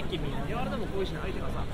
駅みたい。なあれでもこういうしな相手がさ